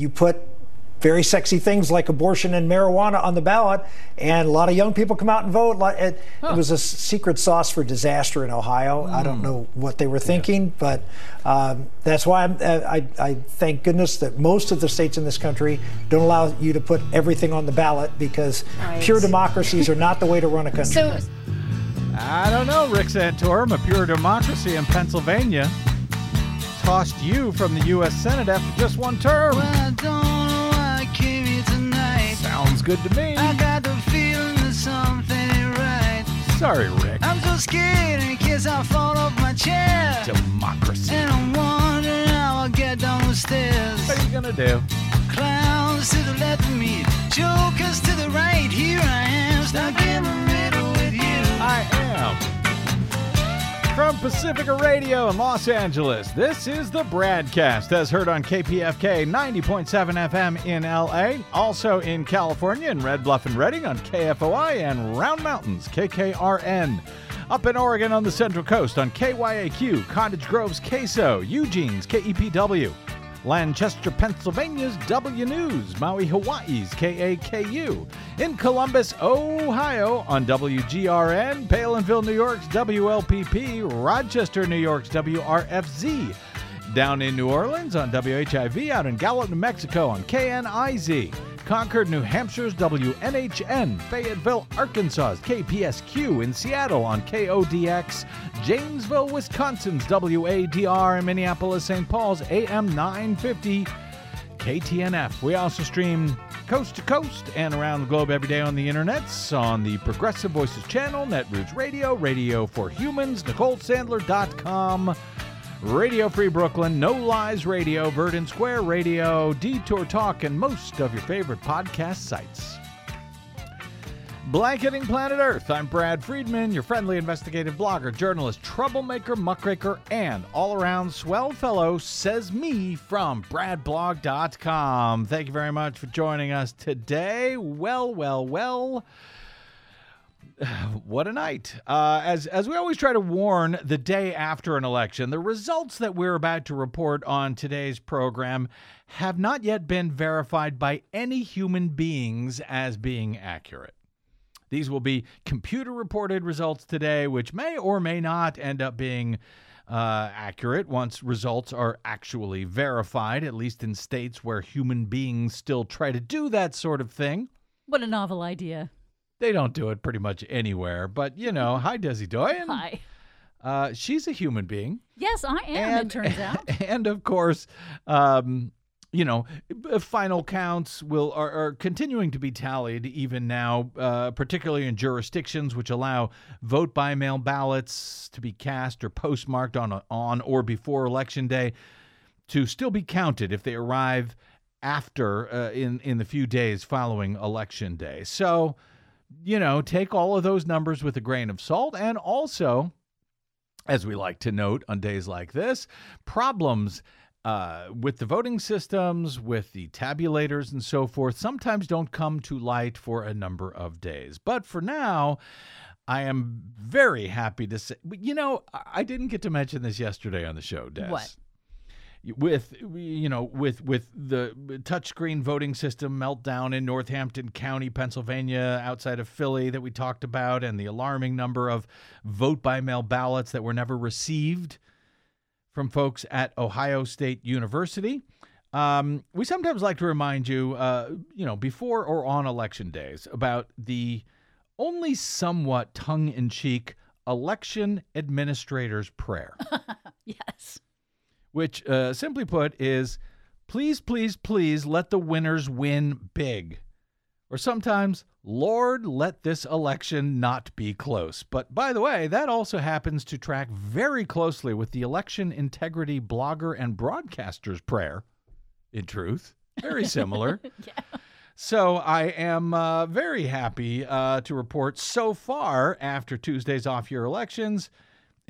you put very sexy things like abortion and marijuana on the ballot, and a lot of young people come out and vote. It, huh. it was a secret sauce for disaster in Ohio. Mm. I don't hmm. know what they were thinking, yeah. but um, that's why uh, I, I, thank goodness that most of the states in this country don't allow you to put everything on the ballot because right. pure democracies are not the way to run a country. So, I don't know, Rick Santorum, a pure democracy in Pennsylvania tossed you from the U.S. Senate after just one term. Well, Sounds good to me. I got the feeling that something ain't right. Sorry, Rick. I'm so scared in case I fall off my chair. Democracy. And I'm wondering how I'll get down the stairs. What are you gonna do? Clowns to the left of me, jokers to the right. Here I am, stuck in the middle with you. I am. From Pacifica Radio in Los Angeles, this is the BradCast as heard on KPFK 90.7 FM in LA, also in California in Red Bluff and Redding on KFOI and Round Mountains, KKRN. Up in Oregon on the Central Coast on KYAQ, Cottage Grove's KSO, Eugene's KEPW. Lancaster, Pennsylvania's W News, Maui, Hawaii's KAKU, in Columbus, Ohio on WGRN, Palenville, New York's WLPP, Rochester, New York's WRFZ, down in New Orleans on WHIV, out in Gallup, New Mexico on KNIZ. Concord, New Hampshire's WNHN, Fayetteville, Arkansas's KPSQ, in Seattle on KODX, Janesville, Wisconsin's WADR, and Minneapolis, St. Paul's AM 950 KTNF. We also stream coast to coast and around the globe every day on the internets on the Progressive Voices channel, Netroots Radio, Radio for Humans, NicoleSandler.com. Radio Free Brooklyn, No Lies Radio, Verdant Square Radio, Detour Talk, and most of your favorite podcast sites. Blanketing Planet Earth, I'm Brad Friedman, your friendly investigative blogger, journalist, troublemaker, muckraker, and all around swell fellow, says me from BradBlog.com. Thank you very much for joining us today. Well, well, well. what a night. Uh, as, as we always try to warn the day after an election, the results that we're about to report on today's program have not yet been verified by any human beings as being accurate. These will be computer reported results today, which may or may not end up being uh, accurate once results are actually verified, at least in states where human beings still try to do that sort of thing. What a novel idea. They don't do it pretty much anywhere. But, you know, hi, Desi Doyen. Hi. Uh, she's a human being. Yes, I am, and, it turns out. And, of course, um, you know, final counts will are, are, continuing to be tallied even now, uh, particularly in jurisdictions which allow vote by mail ballots to be cast or postmarked on a, on or before election day to still be counted if they arrive after uh, in in the few days following election day. So you know, take all of those numbers with a grain of salt. And also, as we like to note on days like this, problems uh, with the voting systems, with the tabulators, and so forth, sometimes don't come to light for a number of days. But for now, I am very happy to say, you know, I didn't get to mention this yesterday on the show, Des. What? With you know with with the touchscreen voting system meltdown in Northampton County, Pennsylvania, outside of Philly that we talked about, and the alarming number of vote by mail ballots that were never received from folks at Ohio State University. Um, we sometimes like to remind you, uh, you know, before or on election days, about the only somewhat tongue in cheek election administrator's prayer. yes which, uh, simply put, is please, please, please let the winners win big. Or sometimes, Lord, let this election not be close. But by the way, that also happens to track very closely with the election integrity blogger and broadcaster's prayer, in truth. Very similar. yeah. So I am uh, very happy uh, to report so far after Tuesday's off year elections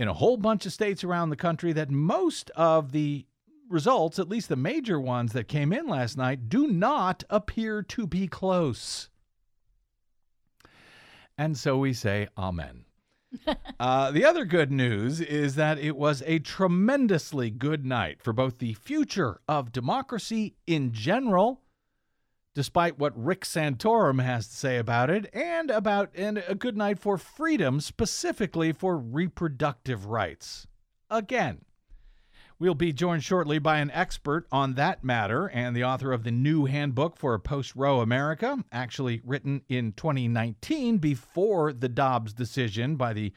in a whole bunch of states around the country that most of the results, at least the major ones that came in last night, do not appear to be close. And so we say, Amen. Uh, the other good news is that it was a tremendously good night for both the future of democracy in general, despite what Rick Santorum has to say about it, and about and a good night for freedom, specifically for reproductive rights. Again. We'll be joined shortly by an expert on that matter and the author of the new handbook for post Roe America, actually written in 2019 before the Dobbs decision by the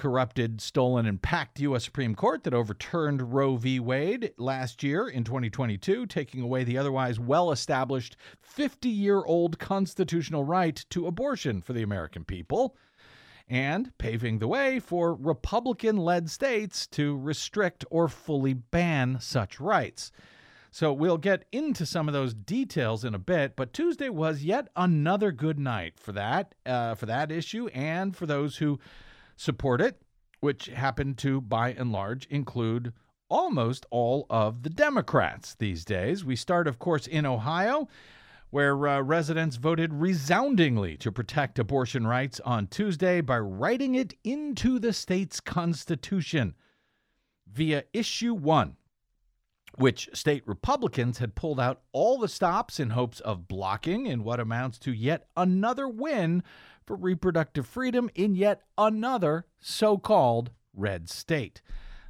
corrupted, stolen, and packed U.S. Supreme Court that overturned Roe v. Wade last year in 2022, taking away the otherwise well established 50 year old constitutional right to abortion for the American people and paving the way for Republican led states to restrict or fully ban such rights. So we'll get into some of those details in a bit, but Tuesday was yet another good night for that uh, for that issue and for those who support it, which happen to by and large include almost all of the Democrats these days. We start, of course, in Ohio where uh, residents voted resoundingly to protect abortion rights on Tuesday by writing it into the state's constitution via Issue 1, which state Republicans had pulled out all the stops in hopes of blocking in what amounts to yet another win for reproductive freedom in yet another so called red state.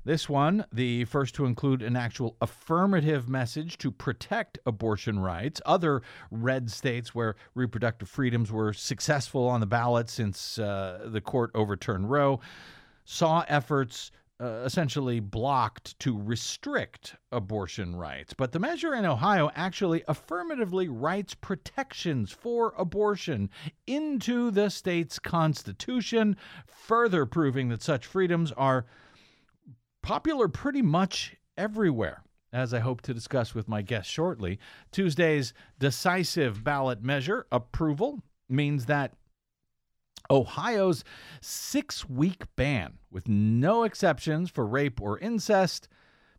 This one, the first to include an actual affirmative message to protect abortion rights. Other red states where reproductive freedoms were successful on the ballot since uh, the court overturned Roe saw efforts uh, essentially blocked to restrict abortion rights. But the measure in Ohio actually affirmatively writes protections for abortion into the state's constitution, further proving that such freedoms are popular pretty much everywhere. As I hope to discuss with my guest shortly, Tuesday's decisive ballot measure approval means that Ohio's six week ban, with no exceptions for rape or incest,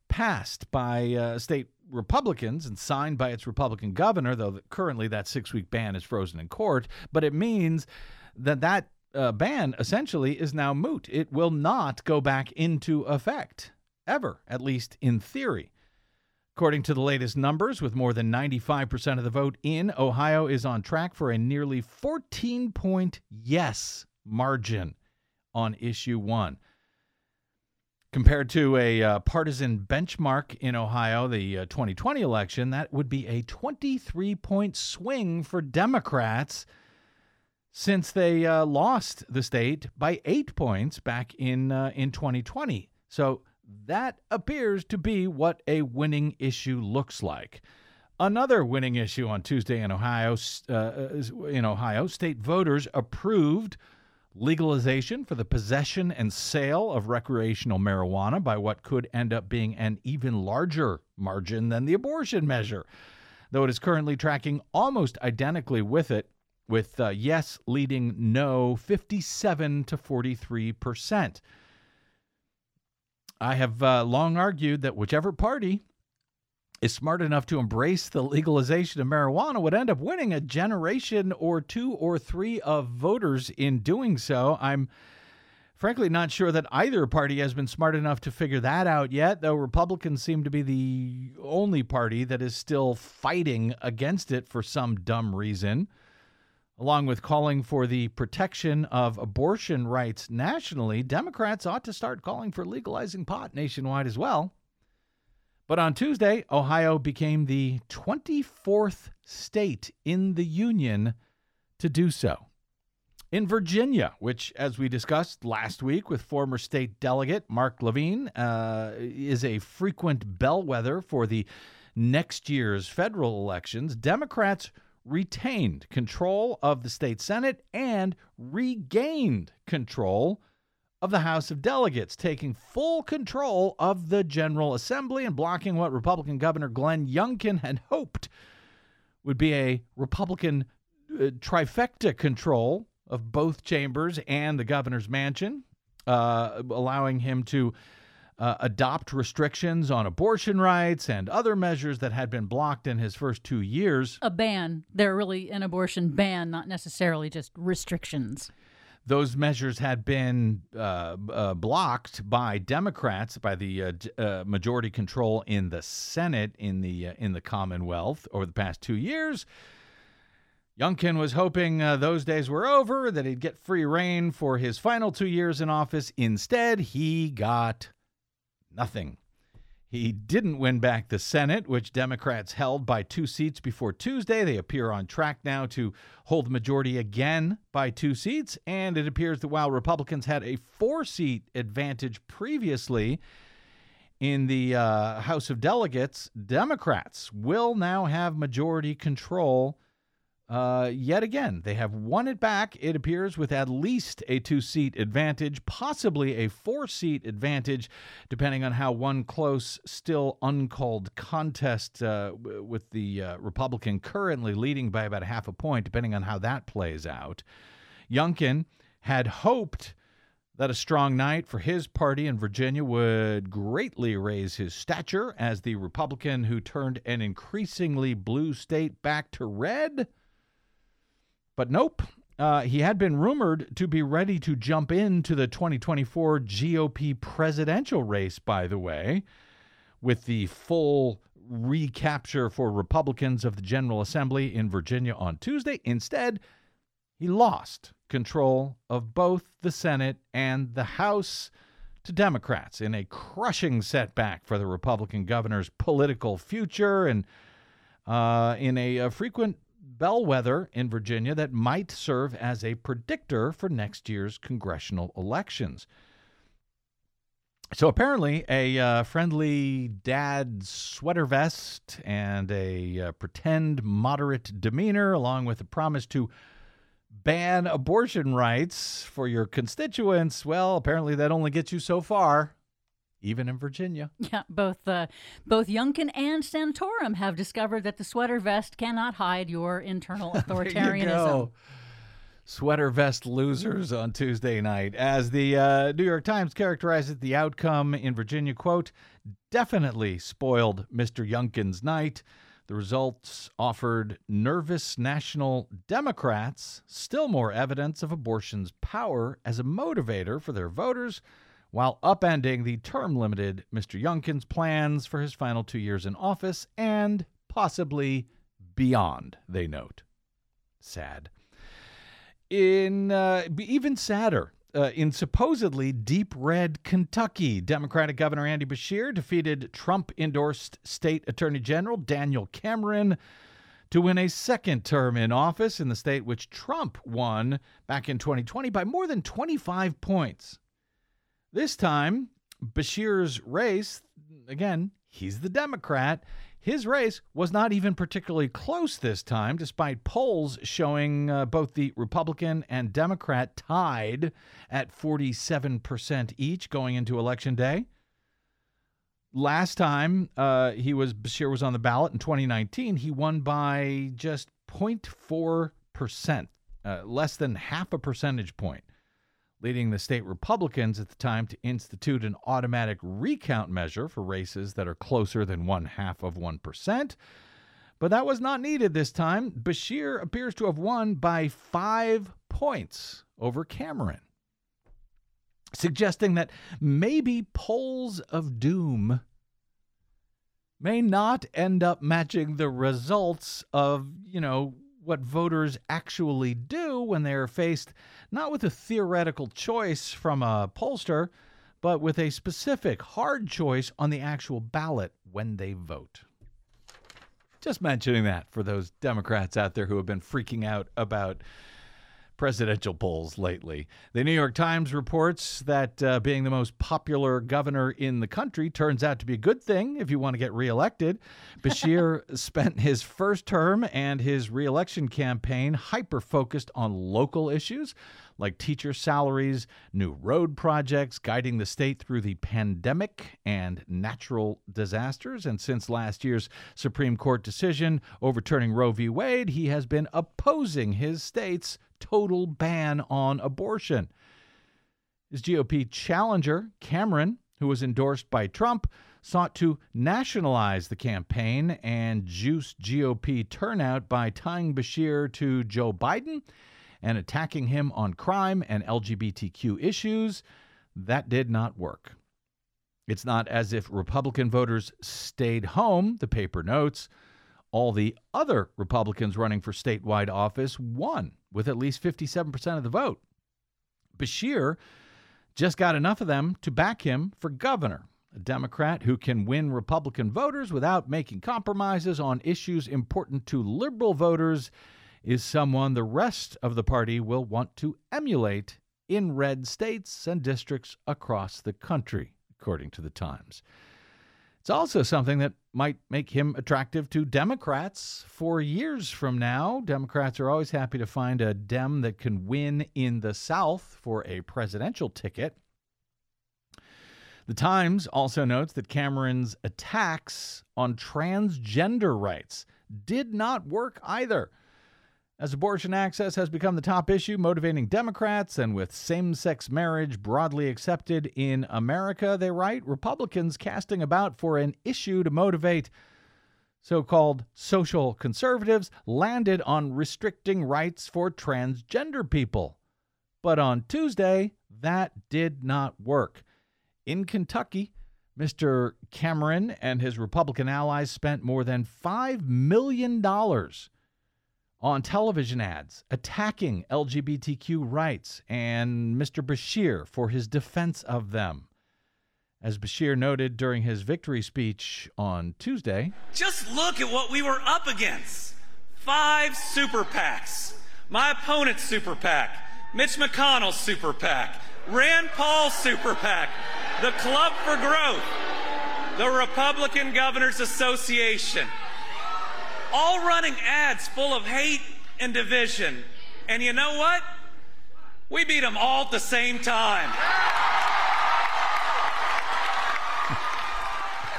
passed by uh, state Republicans and signed by its Republican governor, though currently that six week ban is frozen in court. But it means that that uh, ban essentially is now moot. It will not go back into effect, ever, at least in theory. According to the latest numbers, with more than 95% of the vote in, Ohio is on track for a nearly 14 point yes margin on issue one. Compared to a uh, partisan benchmark in Ohio, the uh, 2020 election, that would be a 23 point swing for Democrats since they uh, lost the state by eight points back in uh, in 2020. So that appears to be what a winning issue looks like. Another winning issue on Tuesday in Ohio, uh, in Ohio, state voters approved legalization for the possession and sale of recreational marijuana by what could end up being an even larger margin than the abortion measure. Though it is currently tracking almost identically with it, with uh, yes leading no 57 to 43 percent. I have uh, long argued that whichever party is smart enough to embrace the legalization of marijuana would end up winning a generation or two or three of voters in doing so. I'm frankly not sure that either party has been smart enough to figure that out yet, though Republicans seem to be the only party that is still fighting against it for some dumb reason along with calling for the protection of abortion rights nationally, Democrats ought to start calling for legalizing pot nationwide as well. But on Tuesday, Ohio became the 24th state in the union to do so. In Virginia, which, as we discussed last week with former state delegate Mark Levine, uh, is a frequent bellwether for the next year's federal elections, Democrats retained control of the state Senate and regained control of the House of Delegates, taking full control of the General Assembly and blocking what Republican Governor Glenn Youngkin had hoped would be a Republican uh, trifecta control of both chambers and the governor's mansion, uh, allowing him to uh, adopt restrictions on abortion rights and other measures that had been blocked in his first two years. A ban. They're really an abortion ban, not necessarily just restrictions. those measures had been uh, uh, blocked by Democrats by the uh, uh, majority control in the Senate in the uh, in the Commonwealth over the past two years. Youngkin was hoping uh, those days were over, that he'd get free rein for his final two years in office. Instead, he got nothing. He didn't win back the Senate, which Democrats held by two seats before Tuesday. They appear on track now to hold the majority again by two seats. And it appears that while Republicans had a four seat advantage previously in the uh, House of Delegates, Democrats will now have majority control uh, yet again, they have won it back, it appears, with at least a two seat advantage, possibly a four seat advantage, depending on how one close, still uncalled contest uh, with the uh, Republican currently leading by about half a point, depending on how that plays out. Youngkin had hoped that a strong night for his party in Virginia would greatly raise his stature as the Republican who turned an increasingly blue state back to red. But nope. Uh, he had been rumored to be ready to jump into the 2024 GOP presidential race, by the way, with the full recapture for Republicans of the General Assembly in Virginia on Tuesday. Instead, he lost control of both the Senate and the House to Democrats in a crushing setback for the Republican governor's political future and uh, in a, a frequent bellwether in Virginia that might serve as a predictor for next year's congressional elections. So apparently, a uh, friendly dad sweater vest and a uh, pretend moderate demeanor, along with a promise to ban abortion rights for your constituents, well, apparently that only gets you so far, even in Virginia. Yeah, both uh, both Youngkin and Santorum have discovered that the sweater vest cannot hide your internal you authoritarianism. go. Sweater vest losers on Tuesday night. As the uh, New York Times characterizes the outcome in Virginia, quote, definitely spoiled Mr. Youngkin's night. The results offered nervous national Democrats still more evidence of abortion's power as a motivator for their voters, while upending the term limited Mr. Youngkin's plans for his final two years in office and possibly beyond, they note. Sad in uh, even sadder. Uh, in supposedly deep red Kentucky, Democratic Governor Andy Beshear defeated Trump endorsed State Attorney General Daniel Cameron to win a second term in office in the state which Trump won back in 2020 by more than 25 points. This time, Beshear's race, again, he's the Democrat. His race was not even particularly close this time, despite polls showing uh, both the Republican and Democrat tied at 47% each going into Election Day. Last time uh, he was Beshear was on the ballot in 2019, he won by just 0.4 percent, uh, less than half a percentage point leading the state Republicans at the time to institute an automatic recount measure for races that are closer than one half of 1%. But that was not needed this time. Beshear appears to have won by five points over Cameron, suggesting that maybe polls of doom may not end up matching the results of, you know, what voters actually do when they're faced not with a theoretical choice from a pollster, but with a specific hard choice on the actual ballot when they vote. Just mentioning that for those Democrats out there who have been freaking out about presidential polls lately. The New York Times reports that uh, being the most popular governor in the country turns out to be a good thing if you want to get reelected. Beshear spent his first term and his reelection campaign hyper focused on local issues like teacher salaries, new road projects, guiding the state through the pandemic and natural disasters. And since last year's Supreme Court decision overturning Roe v. Wade, he has been opposing his state's total ban on abortion. His GOP challenger, Cameron, who was endorsed by Trump, sought to nationalize the campaign and juice GOP turnout by tying Beshear to Joe Biden and attacking him on crime and LGBTQ issues. That did not work. It's not as if Republican voters stayed home, the paper notes. All the other Republicans running for statewide office won with at least 57% of the vote. Beshear just got enough of them to back him for governor, a Democrat who can win Republican voters without making compromises on issues important to liberal voters is someone the rest of the party will want to emulate in red states and districts across the country, according to the Times. It's also something that might make him attractive to Democrats for years from now. Democrats are always happy to find a Dem that can win in the South for a presidential ticket. The Times also notes that Cameron's attacks on transgender rights did not work either. As abortion access has become the top issue motivating Democrats, and with same sex marriage broadly accepted in America, they write Republicans casting about for an issue to motivate so called social conservatives landed on restricting rights for transgender people. But on Tuesday, that did not work. In Kentucky, Mr. Cameron and his Republican allies spent more than $5 million on television ads attacking LGBTQ rights and Mr. Beshear for his defense of them. As Beshear noted during his victory speech on Tuesday, just look at what we were up against five super PACs. My opponent's super PAC, Mitch McConnell's super PAC, Rand Paul's super PAC, the Club for Growth, the Republican Governors Association, all running ads full of hate and division. And you know what? We beat them all at the same time.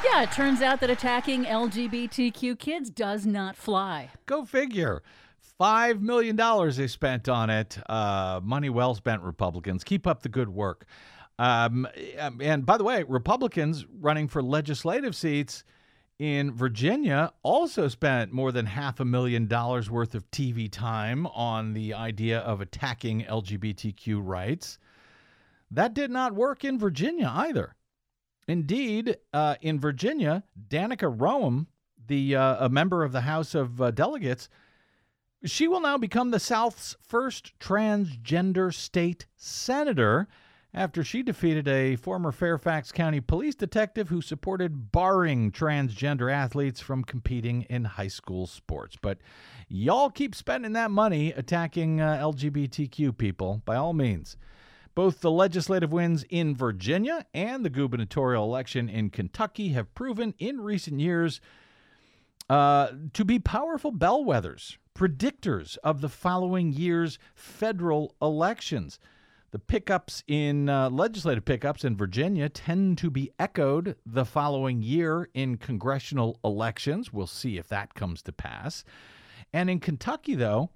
Yeah, it turns out that attacking LGBTQ kids does not fly. Go figure. $5 million they spent on it. Uh, money well spent, Republicans. Keep up the good work. Um, and by the way, Republicans running for legislative seats in Virginia also spent more than half a million dollars worth of TV time on the idea of attacking LGBTQ rights. That did not work in Virginia either. Indeed, uh, in Virginia, Danica Roem, the uh, a member of the House of uh, Delegates, she will now become the South's first transgender state senator after she defeated a former Fairfax County police detective who supported barring transgender athletes from competing in high school sports. But y'all keep spending that money attacking uh, LGBTQ people, by all means. Both the legislative wins in Virginia and the gubernatorial election in Kentucky have proven in recent years uh, to be powerful bellwethers, predictors of the following year's federal elections. The pickups in uh, legislative pickups in Virginia tend to be echoed the following year in congressional elections. We'll see if that comes to pass. And in Kentucky, though,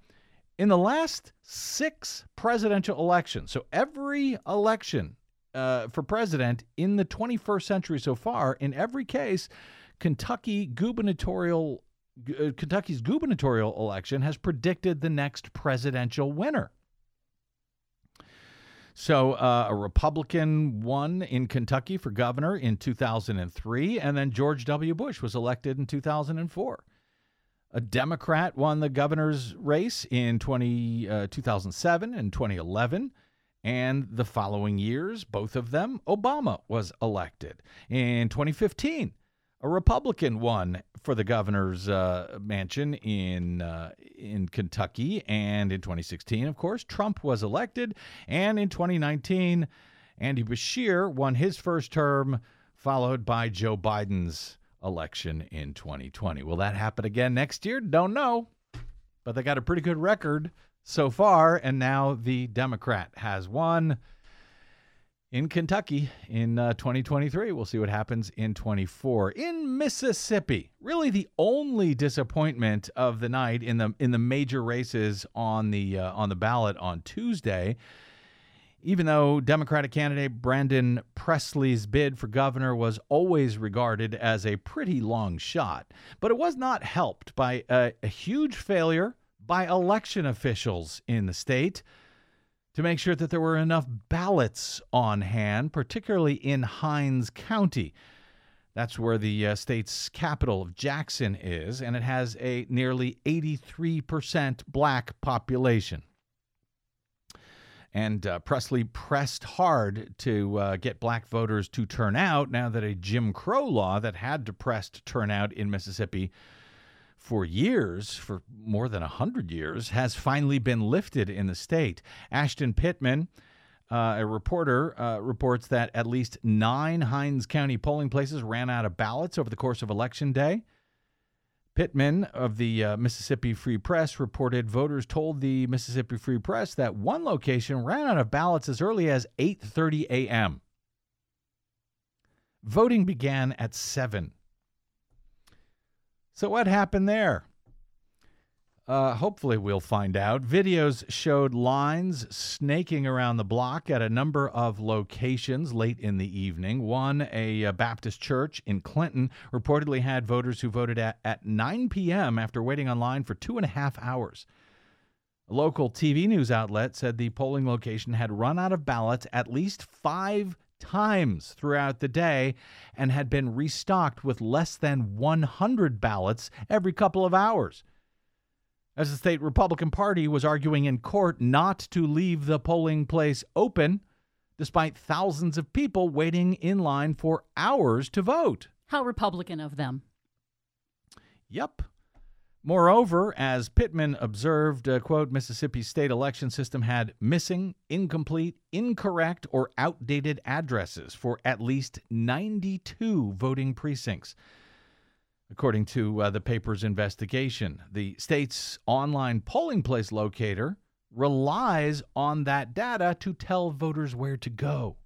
in the last six presidential elections, so every election uh, for president in the 21st century so far, in every case, Kentucky gubernatorial uh, Kentucky's gubernatorial election has predicted the next presidential winner. So uh, a Republican won in Kentucky for governor in 2003, and then George W. Bush was elected in 2004. A Democrat won the governor's race in 20, uh, 2007 and 2011. And the following years, both of them, Obama was elected. In 2015, a Republican won for the governor's uh, mansion in uh, in Kentucky, and in 2016, of course, Trump was elected, and in 2019, Andy Beshear won his first term, followed by Joe Biden's election in 2020. Will that happen again next year? Don't know, but they got a pretty good record so far, and now the Democrat has won in Kentucky in uh, 2023. We'll see what happens in 24. In Mississippi, really the only disappointment of the night in the in the major races on the uh, on the ballot on Tuesday. Even though Democratic candidate Brandon Presley's bid for governor was always regarded as a pretty long shot, but it was not helped by a, a huge failure by election officials in the state to make sure that there were enough ballots on hand, particularly in Hinds County. That's where the uh, state's capital of Jackson is, and it has a nearly 83% black population. And uh, Presley pressed hard to uh, get black voters to turn out now that a Jim Crow law that had depressed turnout in Mississippi for years, for more than 100 years, has finally been lifted in the state. Ashton Pittman, uh, a reporter, uh, reports that at least nine Hinds County polling places ran out of ballots over the course of Election Day. Pittman of the uh, Mississippi Free Press reported voters told the Mississippi Free Press that one location ran out of ballots as early as 8:30 a.m. Voting began at 7. So what happened there? Uh, hopefully, we'll find out. Videos showed lines snaking around the block at a number of locations late in the evening. One, a, uh, Baptist church in Clinton, reportedly had voters who voted at, at 9 p.m. after waiting online for two and a half hours. A local TV news outlet said the polling location had run out of ballots at least five times throughout the day and had been restocked with less than 100 ballots every couple of hours as the state Republican Party was arguing in court not to leave the polling place open, despite thousands of people waiting in line for hours to vote. How Republican of them. Yep. Moreover, as Pittman observed, uh, quote, Mississippi's state election system had missing, incomplete, incorrect, or outdated addresses for at least 92 voting precincts. According to uh, the paper's investigation, the state's online polling place locator relies on that data to tell voters where to go.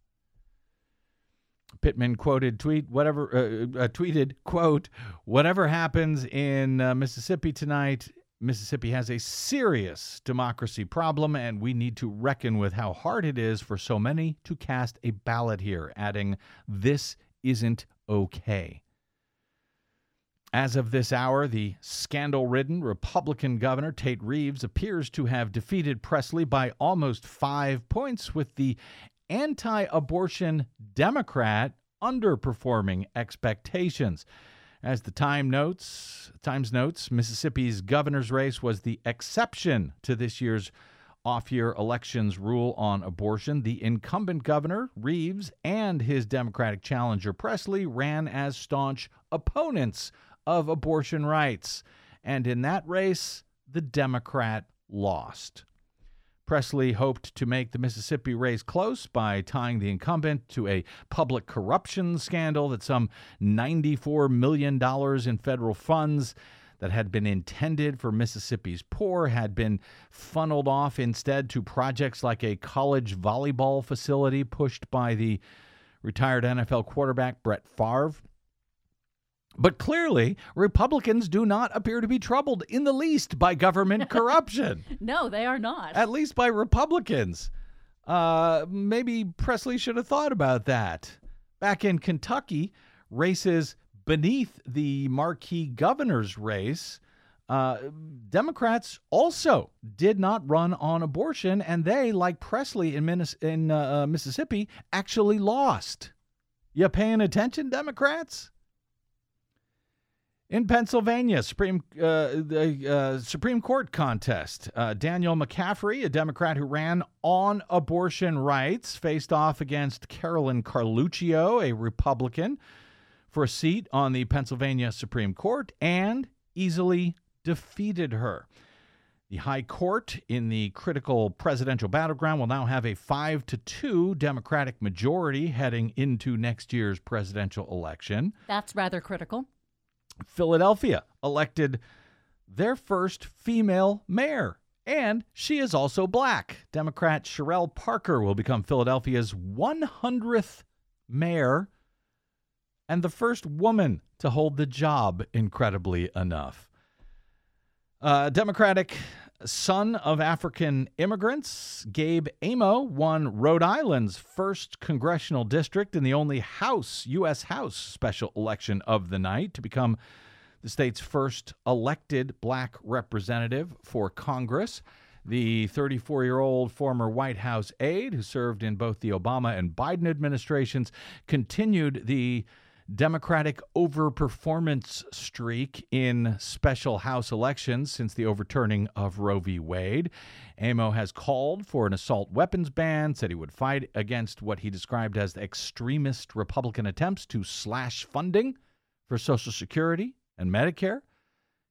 Pittman quoted tweet whatever uh, uh, tweeted quote whatever happens in uh, Mississippi tonight Mississippi has a serious democracy problem and we need to reckon with how hard it is for so many to cast a ballot here adding this isn't okay as of this hour, the scandal ridden Republican Governor Tate Reeves appears to have defeated Presley by almost five points, with the anti abortion Democrat underperforming expectations. As the Time notes, Times notes, Mississippi's governor's race was the exception to this year's off-year elections rule on abortion. The incumbent governor, Reeves, and his Democratic challenger Presley ran as staunch opponents of abortion rights. And in that race, the Democrat lost. Presley hoped to make the Mississippi race close by tying the incumbent to a public corruption scandal that some $94 million in federal funds that had been intended for Mississippi's poor had been funneled off instead to projects like a college volleyball facility pushed by the retired NFL quarterback Brett Favre. But clearly, Republicans do not appear to be troubled in the least by government corruption. no, they are not. At least by Republicans. Uh, maybe Presley should have thought about that. Back in Kentucky, races beneath the marquee governor's race, uh, Democrats also did not run on abortion, and they, like Presley in, Minnes- in uh, uh Mississippi, actually lost. You paying attention, Democrats? In Pennsylvania, Supreme uh, the uh, Supreme Court contest. Uh, Daniel McCaffery, a Democrat who ran on abortion rights, faced off against Carolyn Carluccio, a Republican, for a seat on the Pennsylvania Supreme Court, and easily defeated her. The High Court in the critical presidential battleground will now have a 5 to 2 Democratic majority heading into next year's presidential election. That's rather critical. Philadelphia elected their first female mayor. And she is also black. Democrat Cherelle Parker will become Philadelphia's 100th mayor and the first woman to hold the job, incredibly enough. Uh, Democratic son of African immigrants, Gabe Amo won Rhode Island's first congressional district in the only House, U.S. House special election of the night to become the state's first elected black representative for Congress. The 34 year old former White House aide, who served in both the Obama and Biden administrations, continued the Democratic overperformance streak in special House elections since the overturning of Roe v. Wade. Amo has called for an assault weapons ban, said he would fight against what he described as extremist Republican attempts to slash funding for Social Security and Medicare.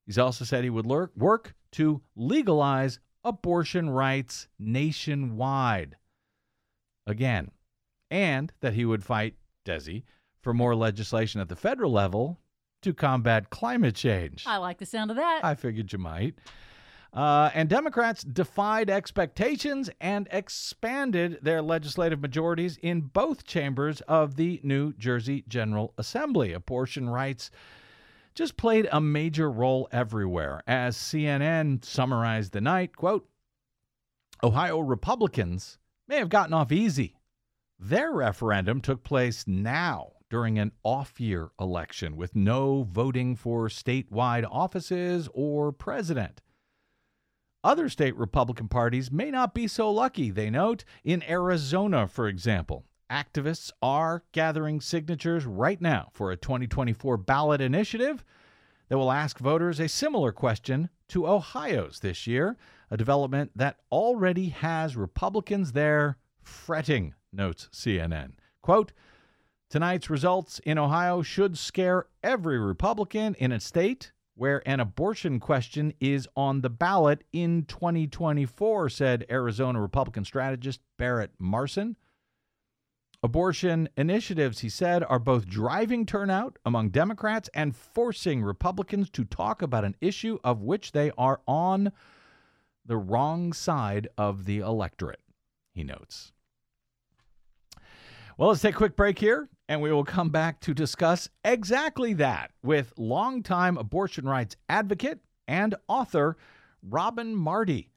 He's also said he would lurk, work to legalize abortion rights nationwide. Again, and that he would fight Desi for more legislation at the federal level to combat climate change. I like the sound of that. I figured you might. Uh, and Democrats defied expectations and expanded their legislative majorities in both chambers of the New Jersey General Assembly. Abortion rights just played a major role everywhere. As CNN summarized the night, quote, Ohio Republicans may have gotten off easy. Their referendum took place now during an off year election with no voting for statewide offices or president. Other state Republican parties may not be so lucky, they note. In Arizona, for example, activists are gathering signatures right now for a 2024 ballot initiative that will ask voters a similar question to Ohio's this year, a development that already has Republicans there fretting, notes CNN. Quote, Tonight's results in Ohio should scare every Republican in a state where an abortion question is on the ballot in 2024, said Arizona Republican strategist Barrett Marson. Abortion initiatives, he said, are both driving turnout among Democrats and forcing Republicans to talk about an issue of which they are on the wrong side of the electorate, he notes. Well, let's take a quick break here, and we will come back to discuss exactly that with longtime abortion rights advocate and author Robin Marty.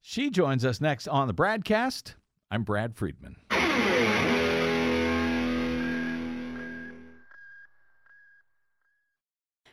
She joins us next on the BradCast. I'm Brad Friedman.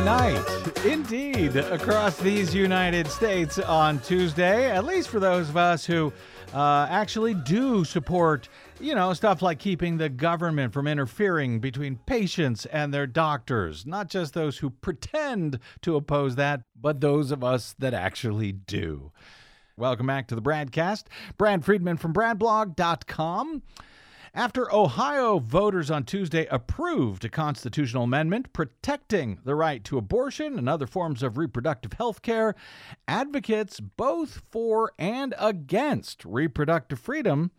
What a night, indeed, across these United States on Tuesday, at least for those of us who uh, actually do support, you know, stuff like keeping the government from interfering between patients and their doctors. Not just those who pretend to oppose that, but those of us that actually do. Welcome back to the BradCast. Brad Friedman from BradBlog.com. After Ohio voters on Tuesday approved a constitutional amendment protecting the right to abortion and other forms of reproductive health care, advocates both for and against reproductive freedom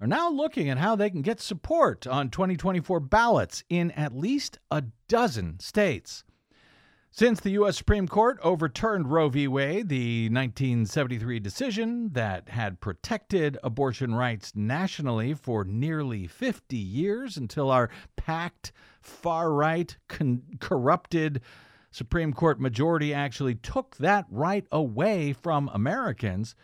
are now looking at how they can get support on 2024 ballots in at least a dozen states. Since the U.S. Supreme Court overturned Roe v. Wade, the 1973 decision that had protected abortion rights nationally for nearly 50 years until our packed, far right, con- corrupted Supreme Court majority actually took that right away from Americans.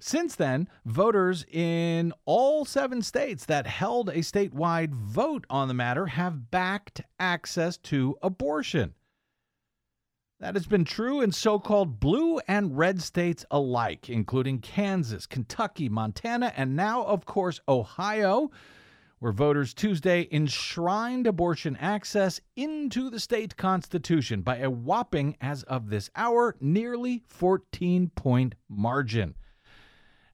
Since then, voters in all seven states that held a statewide vote on the matter have backed access to abortion. That has been true in so called blue and red states alike, including Kansas, Kentucky, Montana, and now, of course, Ohio, where voters Tuesday enshrined abortion access into the state constitution by a whopping, as of this hour, nearly 14 point margin.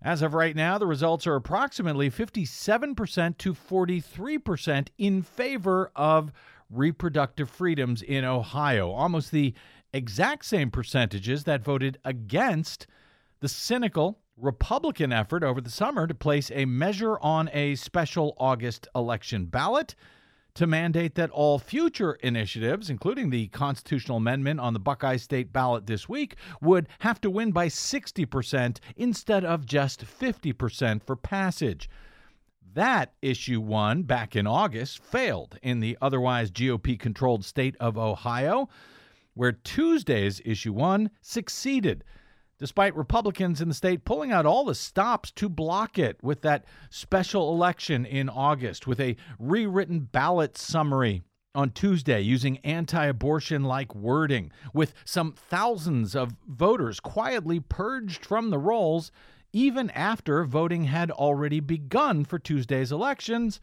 As of right now, the results are approximately 57% to 43% in favor of reproductive freedoms in Ohio, almost the exact same percentages that voted against the cynical Republican effort over the summer to place a measure on a special August election ballot to mandate that all future initiatives, including the constitutional amendment on the Buckeye State ballot this week, would have to win by 60% instead of just 50% for passage. That issue one back in August failed in the otherwise GOP controlled state of Ohio, where Tuesday's issue one succeeded despite Republicans in the state pulling out all the stops to block it with that special election in August, with a rewritten ballot summary on Tuesday using anti abortion like wording, with some thousands of voters quietly purged from the rolls even after voting had already begun for Tuesday's elections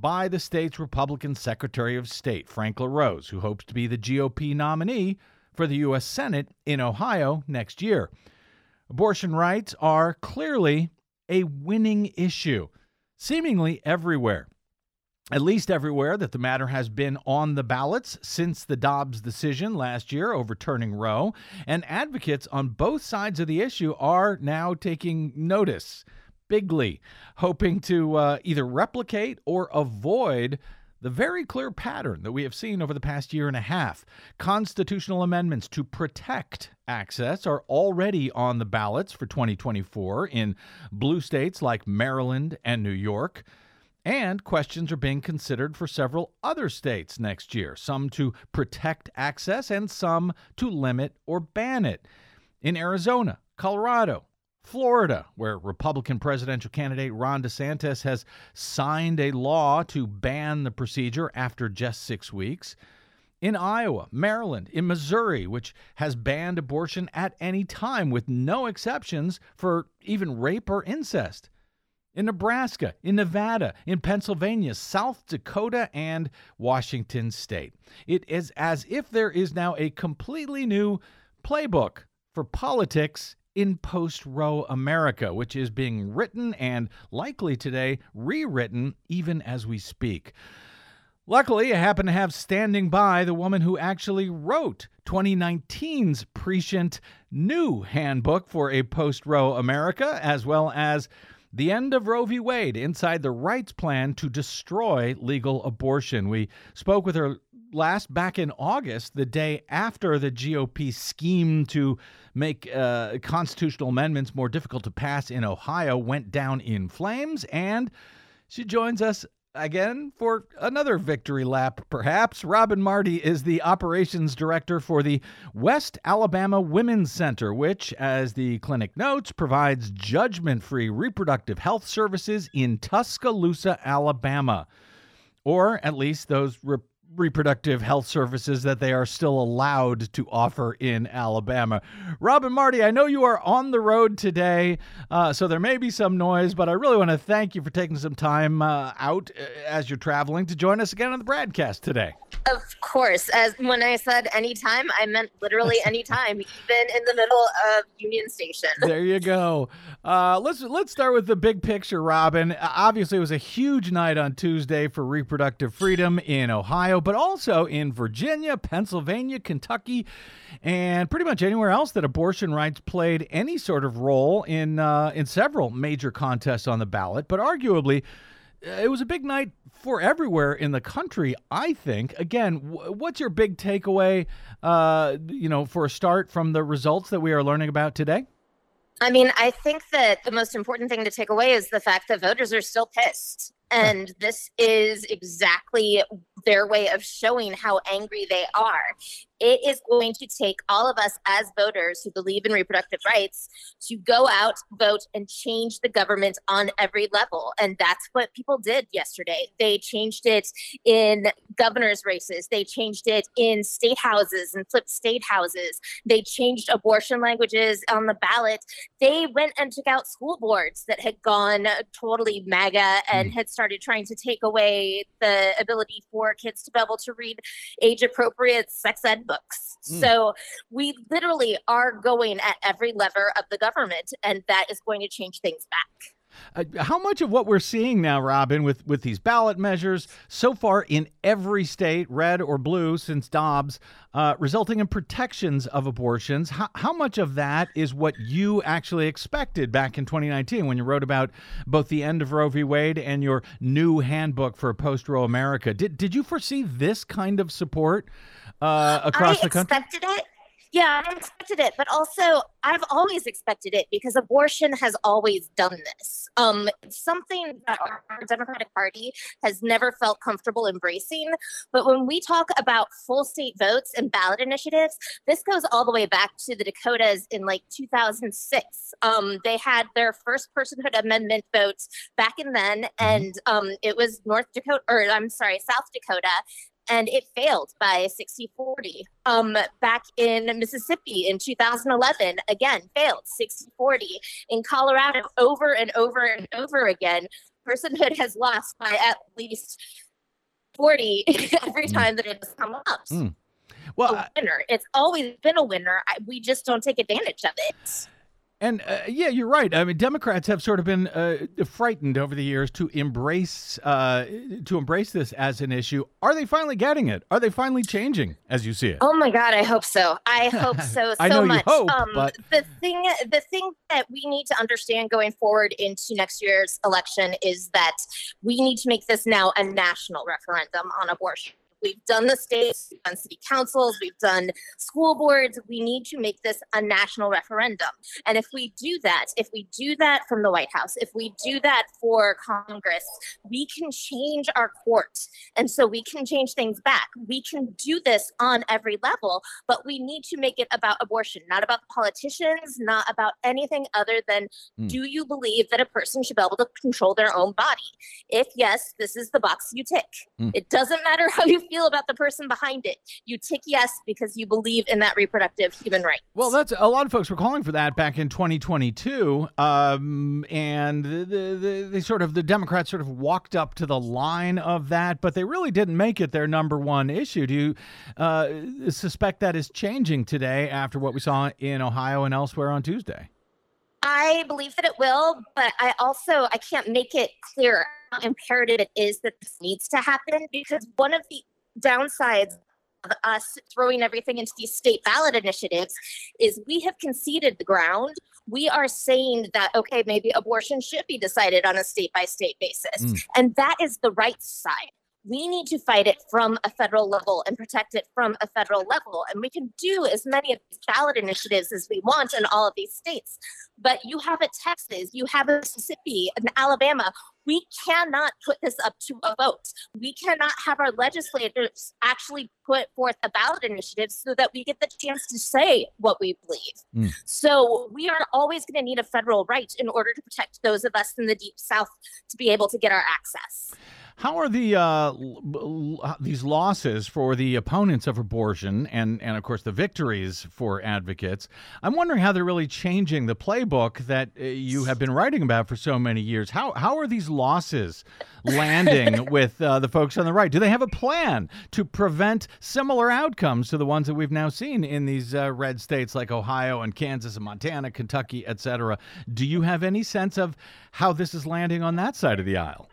by the state's Republican Secretary of State, Frank LaRose, who hopes to be the GOP nominee for the U.S. Senate in Ohio next year. Abortion rights are clearly a winning issue, seemingly everywhere. At least everywhere that the matter has been on the ballots since the Dobbs decision last year overturning Roe, and advocates on both sides of the issue are now taking notice bigly, hoping to uh, either replicate or avoid the very clear pattern that we have seen over the past year and a half. Constitutional amendments to protect access are already on the ballots for 2024 in blue states like Maryland and New York. And questions are being considered for several other states next year, some to protect access and some to limit or ban it. In Arizona, Colorado, Florida, where Republican presidential candidate Ron DeSantis has signed a law to ban the procedure after just six weeks. In Iowa, Maryland, in Missouri, which has banned abortion at any time with no exceptions for even rape or incest. In Nebraska, in Nevada, in Pennsylvania, South Dakota, and Washington state. It is as if there is now a completely new playbook for politics in post Roe America, which is being written and likely today rewritten even as we speak. Luckily, I happen to have standing by the woman who actually wrote 2019's prescient new handbook for a post Roe America, as well as the end of Roe v. Wade inside the rights plan to destroy legal abortion. We spoke with her last back in August, the day after the GOP scheme to make uh, constitutional amendments more difficult to pass in Ohio went down in flames. And she joins us again for another victory lap, perhaps. Robin Marty is the operations director for the West Alabama Women's Center, which, as the clinic notes, provides judgment free reproductive health services in Tuscaloosa, Alabama. Or at least those reproductive health services that they are still allowed to offer in Alabama. Robin Marty, I know you are on the road today, uh, so there may be some noise, but I really want to thank you for taking some time uh, out uh, as you're traveling to join us again on the broadcast today. Of course. As when I said anytime, I meant literally anytime, even in the middle of Union Station. there you go. Uh, let's let's start with the big picture, Robin. Obviously, it was a huge night on Tuesday for reproductive freedom in Ohio, but also in Virginia, Pennsylvania, Kentucky, and pretty much anywhere else that abortion rights played any sort of role in uh, in several major contests on the ballot. But arguably it was a big night for everywhere in the country. I think. Again, what's your big takeaway? Uh, you know, for a start from the results that we are learning about today. I mean, I think that the most important thing to take away is the fact that voters are still pissed. And this is exactly their way of showing how angry they are. It is going to take all of us as voters who believe in reproductive rights to go out, vote, and change the government on every level. And that's what people did yesterday. They changed it in governor's races, they changed it in state houses and flipped state houses. They changed abortion languages on the ballot. They went and took out school boards that had gone totally MAGA and mm. had started trying to take away the ability for kids to be able to read age appropriate sex ed books. Mm. So we literally are going at every lever of the government, and that is going to change things back. Uh, how much of what we're seeing now, Robin, with, with these ballot measures so far in every state, red or blue, since Dobbs, uh, resulting in protections of abortions, how, how much of that is what you actually expected back in 2019 when you wrote about both the end of Roe v. Wade and your new handbook for post Roe America? Did, did you foresee this kind of support uh, across I the country? expected it. Yeah, I expected it, but also I've always expected it because abortion has always done this. Um, it's something that our Democratic Party has never felt comfortable embracing. But when we talk about full state votes and ballot initiatives, this goes all the way back to the Dakotas in like 2006. Um, they had their first personhood amendment votes back in then, and um, it was North Dakota, or I'm sorry, South Dakota, and it failed by 60 40. Um, back in Mississippi in 2011, again, failed 60 40. In Colorado, over and over and over again, personhood has lost by at least 40 every time that it has come up. Mm. Well, winner. It's always been a winner. I, we just don't take advantage of it. And uh, yeah, you're right. I mean, Democrats have sort of been uh, frightened over the years to embrace uh, to embrace this as an issue. Are they finally getting it? Are they finally changing as you see it? Oh my God, I hope so. I hope so so I know you much. hope, um, but- the thing the thing that we need to understand going forward into next year's election is that we need to make this now a national referendum on abortion. We've done the states, we've done city councils, we've done school boards. We need to make this a national referendum. And if we do that, if we do that from the White House, if we do that for Congress, we can change our court. And so we can change things back. We can do this on every level, but we need to make it about abortion, not about politicians, not about anything other than Hmm. do you believe that a person should be able to control their own body? If yes, this is the box you tick. Hmm. It doesn't matter how you feel about the person behind it. You tick yes because you believe in that reproductive human right. Well, that's a lot of folks were calling for that back in 2022, um, and the, the, the, they sort of the Democrats sort of walked up to the line of that, but they really didn't make it their number one issue. Do you uh, suspect that is changing today after what we saw in Ohio and elsewhere on Tuesday? I believe that it will, but I also I can't make it clear how imperative it is that this needs to happen because one of the downsides of us throwing everything into these state ballot initiatives is we have conceded the ground. We are saying that okay, maybe abortion should be decided on a state by state basis. Mm. And that is the right side. We need to fight it from a federal level and protect it from a federal level. And we can do as many of these ballot initiatives as we want in all of these states. But you have a Texas, you have a Mississippi, and Alabama. We cannot put this up to a vote. We cannot have our legislators actually put forth a ballot initiative so that we get the chance to say what we believe. Mm. So we are always going to need a federal right in order to protect those of us in the deep south to be able to get our access. How are the uh, these losses for the opponents of abortion and and of course the victories for advocates? I'm wondering how they're really changing the playbook that uh, you have been writing about for so many years. How how are these losses landing with uh, the folks on the right? Do they have a plan to prevent similar outcomes to the ones that we've now seen in these uh, red states like Ohio and Kansas and Montana, Kentucky, et cetera? Do you have any sense of how this is landing on that side of the aisle?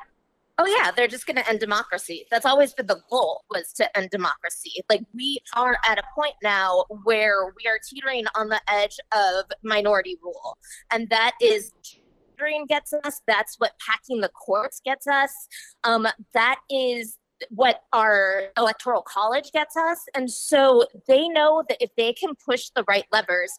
Oh yeah, they're just going to end democracy. That's always been the goal was to end democracy. Like we are at a point now where we are teetering on the edge of minority rule, and that is teetering gets us. That's what packing the courts gets us. Um, that is what our electoral college gets us. And so they know that if they can push the right levers,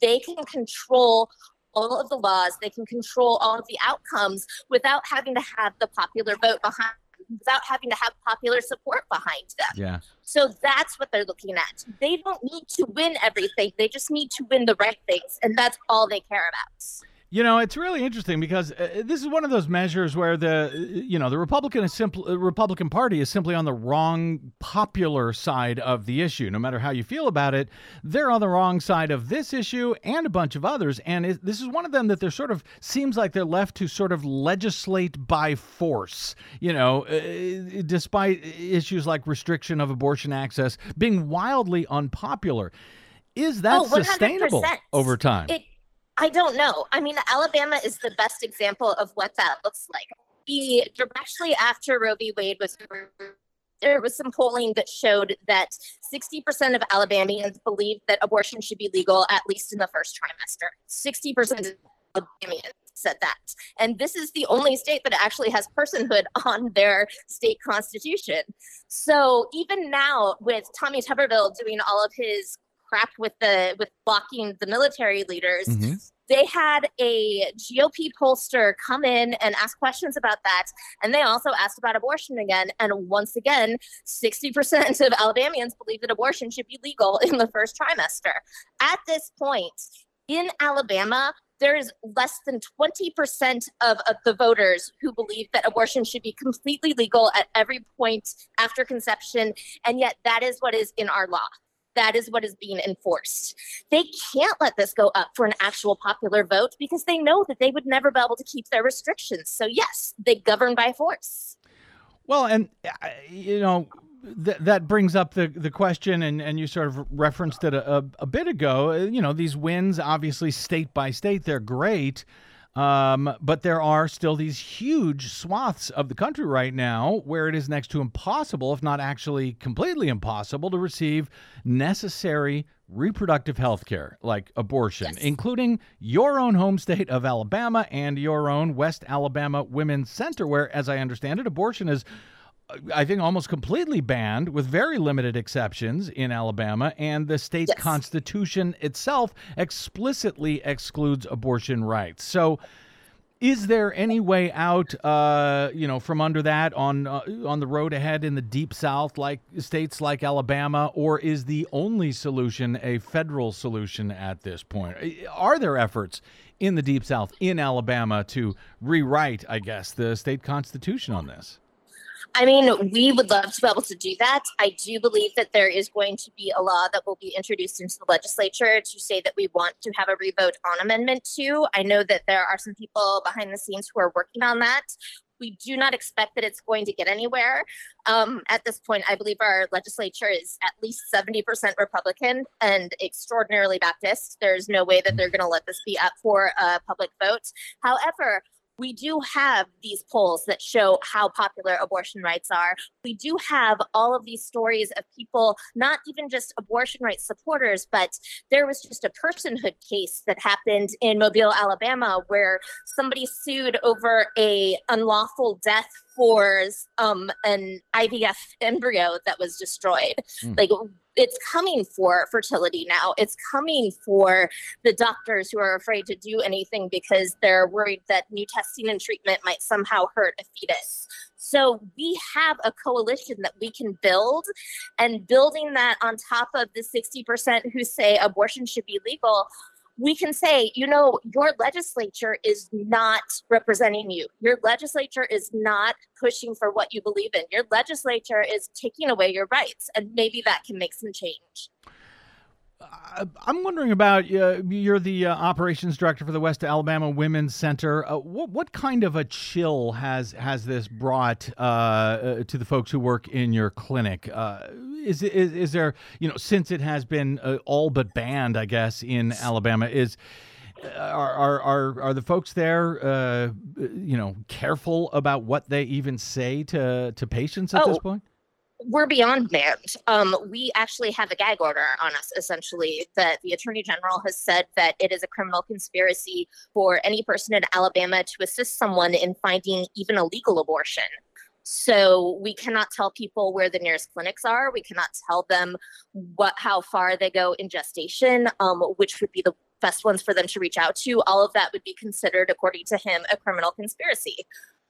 they can control all of the laws, they can control all of the outcomes without having to have the popular vote behind without having to have popular support behind them. Yeah. So that's what they're looking at. They don't need to win everything. They just need to win the right things and that's all they care about. You know, it's really interesting because uh, this is one of those measures where the, you know, the Republican is simple, uh, Republican Party is simply on the wrong popular side of the issue. No matter how you feel about it, they're on the wrong side of this issue and a bunch of others. And it, this is one of them that they're sort of seems like they're left to sort of legislate by force. You know, uh, despite issues like restriction of abortion access being wildly unpopular. Is that Oh, sustainable over time? It I don't know. I mean, Alabama is the best example of what that looks like. The directly after Roe v. Wade was there was some polling that showed that 60% of Alabamians believe that abortion should be legal at least in the first trimester. 60% of Alabamians said that. And this is the only state that actually has personhood on their state constitution. So even now, with Tommy Tuberville doing all of his crap with the with blocking the military leaders, Mm-hmm. they had a GOP pollster come in and ask questions about that. And they also asked about abortion again. And once again, 60% of Alabamians believe that abortion should be legal in the first trimester. At this point, in Alabama, there is less than 20% of, of the voters who believe that abortion should be completely legal at every point after conception. And yet, that is what is in our law. That is what is being enforced. They can't let this go up for an actual popular vote because they know that they would never be able to keep their restrictions. So, yes, they govern by force. Well, and uh, you know th- that brings up the the question, and, and you sort of referenced it a, a, a bit ago. You know, these wins, obviously, state by state, they're great. Um, but there are still these huge swaths of the country right now where it is next to impossible, if not actually completely impossible, to receive necessary reproductive health care like abortion, Yes. including your own home state of Alabama and your own West Alabama Women's Center, where, as I understand it, abortion is. I think almost completely banned with very limited exceptions in Alabama, and the state Yes. constitution itself explicitly excludes abortion rights. So, is there any way out, uh, you know, from under that on uh, on the road ahead in the deep South, like states like Alabama, or is the only solution a federal solution at this point? Are there efforts in the deep South in Alabama to rewrite, I guess, the state constitution on this? I mean, we would love to be able to do that. I do believe that there is going to be a law that will be introduced into the legislature to say that we want to have a revote on Amendment 2. I know that there are some people behind the scenes who are working on that. We do not expect that it's going to get anywhere. Um, at this point, I believe our legislature is at least 70% Republican and extraordinarily Baptist. There's no way that they're going to let this be up for a public vote. However, we do have these polls that show how popular abortion rights are. We do have all of these stories of people, not even just abortion rights supporters, but there was just a personhood case that happened in Mobile, Alabama, where somebody sued over a unlawful death for um, an IVF embryo that was destroyed. Mm. Like it's coming for fertility now. It's coming for the doctors who are afraid to do anything because they're worried that new testing and treatment might somehow hurt a fetus. So we have a coalition that we can build, and building that on top of the 60% who say abortion should be legal, we can say, you know, your legislature is not representing you. Your legislature is not pushing for what you believe in. Your legislature is taking away your rights, and maybe that can make some change. Uh, I'm wondering about uh, you're the uh, operations director for the West Alabama Women's Center. Uh, what what kind of a chill has has this brought uh, uh, to the folks who work in your clinic? Uh, is, is is there you know since it has been uh, all but banned, I guess, in Alabama is. Are, are are are the folks there, uh, you know, careful about what they even say to to patients at this Oh, point? We're beyond banned. Um, we actually have a gag order on us, essentially, that the attorney general has said that it is a criminal conspiracy for any person in Alabama to assist someone in finding even a legal abortion. So we cannot tell people where the nearest clinics are. We cannot tell them what how far they go in gestation, um, which would be the best ones for them to reach out to. All of that would be considered, according to him, a criminal conspiracy.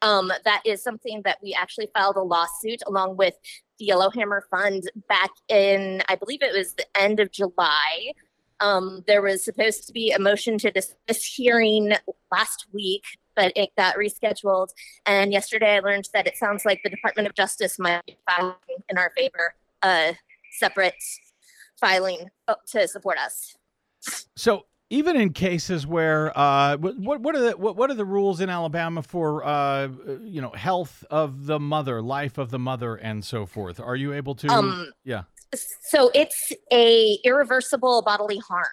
Um, that is something that we actually filed a lawsuit along with the Yellowhammer Fund back in, I believe it was the end of July. Um, there was supposed to be a motion to dismiss hearing last week, but it got rescheduled. And yesterday I learned that it sounds like the Department of Justice might be filing in our favor a separate filing to support us. So even in cases where uh, what what are the what, what are the rules in Alabama for uh, you know health of the mother, life of the mother, and so forth? Are you able to? Um, yeah. so it's a irreversible bodily harm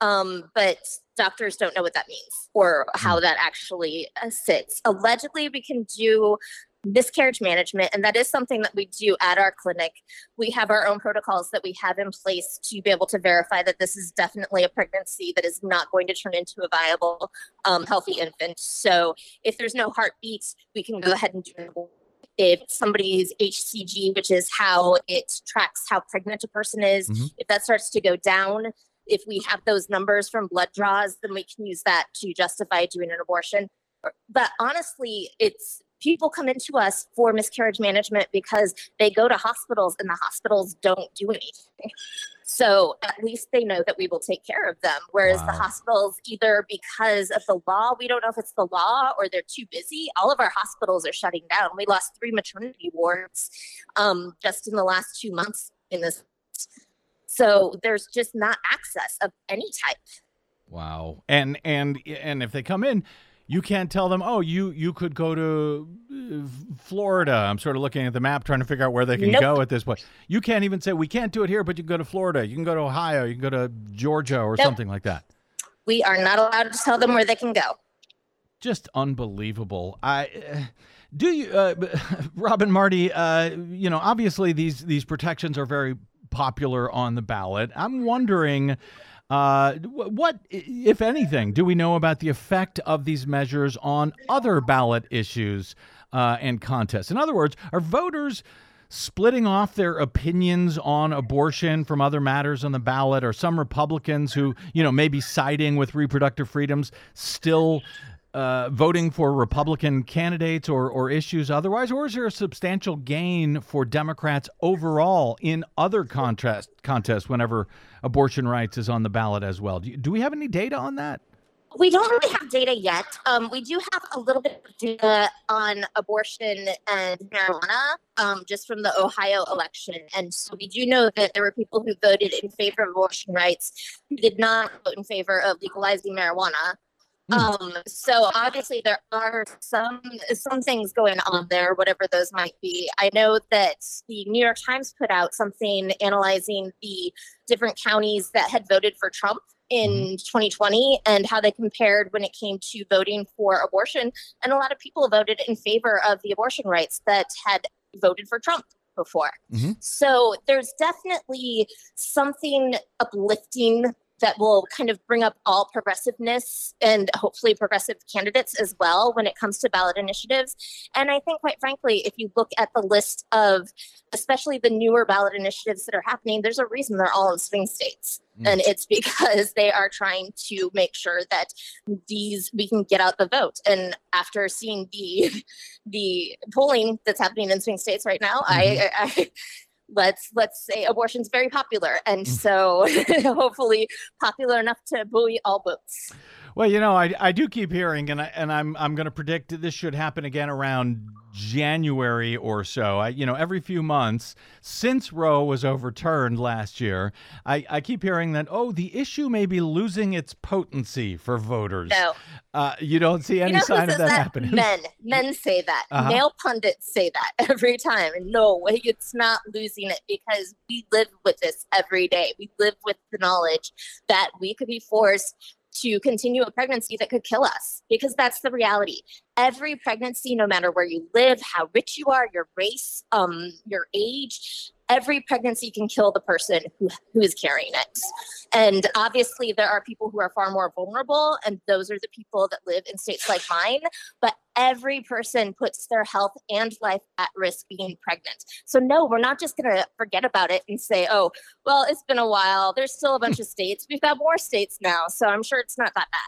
Um, but doctors don't know what that means or how that actually uh, sits. Allegedly, we can do miscarriage management, and that is something that we do at our clinic. We have our own protocols that we have in place to be able to verify that this is definitely a pregnancy that is not going to turn into a viable, um, healthy infant. So if there's no heartbeats, we can go ahead and do an. If somebody's HCG, which is how it tracks how pregnant a person is, Mhm. if that starts to go down, if we have those numbers from blood draws, then we can use that to justify doing an abortion. But honestly, it's people come into us for miscarriage management because they go to hospitals and the hospitals don't do anything. So at least they know that we will take care of them. Whereas the hospitals, either because of the law, we don't know if it's the law or they're too busy. All of our hospitals are shutting down. We lost three maternity wards um, just in the last two months in this. So there's just not access of any type. Wow. And and and if they come in, you can't tell them, "Oh, you you could go to uh, Florida." I'm sort of looking at the map trying to figure out where they can Nope. go at this point. You can't even say, "We can't do it here," but you can go to Florida, you can go to Ohio, you can go to Georgia or Nope. something like that. We are not allowed to tell them where they can go. Just unbelievable. I uh, do you uh, Robin Marty, uh, you know, obviously these these protections are very popular on the ballot. I'm wondering uh, what, if anything, do we know about the effect of these measures on other ballot issues uh, and contests? In other words, are voters splitting off their opinions on abortion from other matters on the ballot? Or some Republicans who, you know, maybe siding with reproductive freedoms still uh, voting for Republican candidates or, or issues otherwise? Or is there a substantial gain for Democrats overall in other contest, contests whenever abortion rights is on the ballot as well? Do, you- do we have any data on that? We don't really have data yet. Um, we do have a little bit of data on abortion and marijuana um, just from the Ohio election. And so we do know that there were people who voted in favor of abortion rights who did not vote in favor of legalizing marijuana. Um, so obviously there are some some things going on there, whatever those might be. I know that the New York Times put out something analyzing the different counties that had voted for Trump in 2020 and how they compared when it came to voting for abortion. And a lot of people voted in favor of the abortion rights that had voted for Trump before. Mhm. So there's definitely something uplifting that will kind of bring up all progressiveness and hopefully progressive candidates as well when it comes to ballot initiatives. And I think, quite frankly, if you look at the list of especially the newer ballot initiatives that are happening, there's a reason they're all in swing states. Mm. And it's because they are trying to make sure that these we can get out the vote. And after seeing the the polling that's happening in swing states right now, I, I let's let's say abortion's very popular. And mm. so hopefully popular enough to buoy all boats Well, you know, I, I do keep hearing, and I and I'm I'm going to predict that this should happen again around January or so. I, you know, every few months since Roe was overturned last year, I, I keep hearing that oh, the issue may be losing its potency for voters. no Uh, you don't see any you know sign of that, that happening. men men say that Uh-huh. male pundits say that every time no it's not losing it because we live with this every day we live with the knowledge that we could be forced to continue a pregnancy that could kill us because that's the reality. Every pregnancy no matter where you live how rich you are your race um your age every pregnancy can kill the person who, who is carrying it. And obviously there are people who are far more vulnerable and those are the people that live in states like mine but every person puts their health and life at risk being pregnant. So no we're not just going to forget about it and say oh well it's been a while. There's still a bunch of states. We've got more states now. So i'm sure it's not that bad.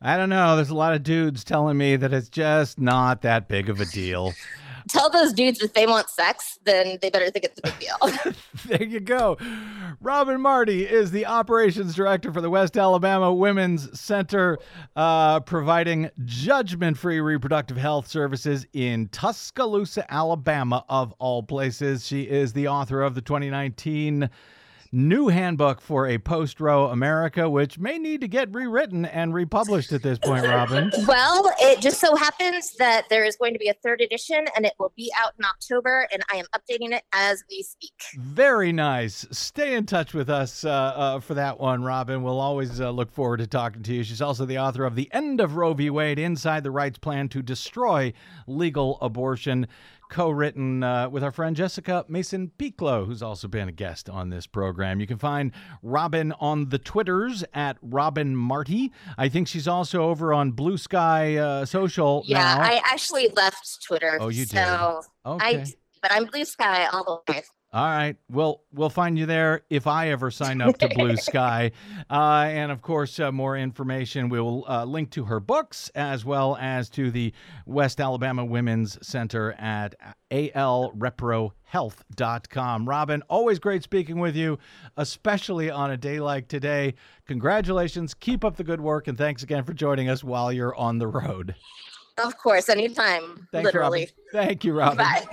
I don't know. There's a lot of dudes telling me that it's just not that big of a deal. tell those dudes if they want sex then they better think it's a big deal there you go. Robin Marty is the operations director for the West Alabama Women's Center, uh, providing judgment free reproductive health services in Tuscaloosa, Alabama, of all places. She is the author of the 2019 new handbook for a post Roe America, which may need to get rewritten and republished at this point, Robin. Well, it just so happens that there is going to be a third edition and it will be out in October, and I am updating it as we speak. Very nice. Stay in touch with us uh, uh, for that one, Robin. We'll always uh, look forward to talking to you. She's also the author of The End of Roe v. Wade Inside the Rights Plan to Destroy Legal Abortion co written uh, with our friend Jessica Mason Pieklo, who's also been a guest on this program. You can find Robin on the Twitters at Robin Marty. I think she's also over on Bluesky uh, Social Yeah, now. I actually left Twitter. Oh, you did? so okay. I, but I'm Bluesky all the way. All right. Well, we'll find you there if I ever sign up to Blue Sky. Uh, and of course, uh, more information. We'll uh, link to her books as well as to the West Alabama Women's Center at alreprohealth.com. Robin, always great speaking with you, especially on a day like today. Congratulations. Keep up the good work. And thanks again for joining us while you're on the road. Of course, anytime. Thanks, literally. Robin. Thank you, Robin. Bye.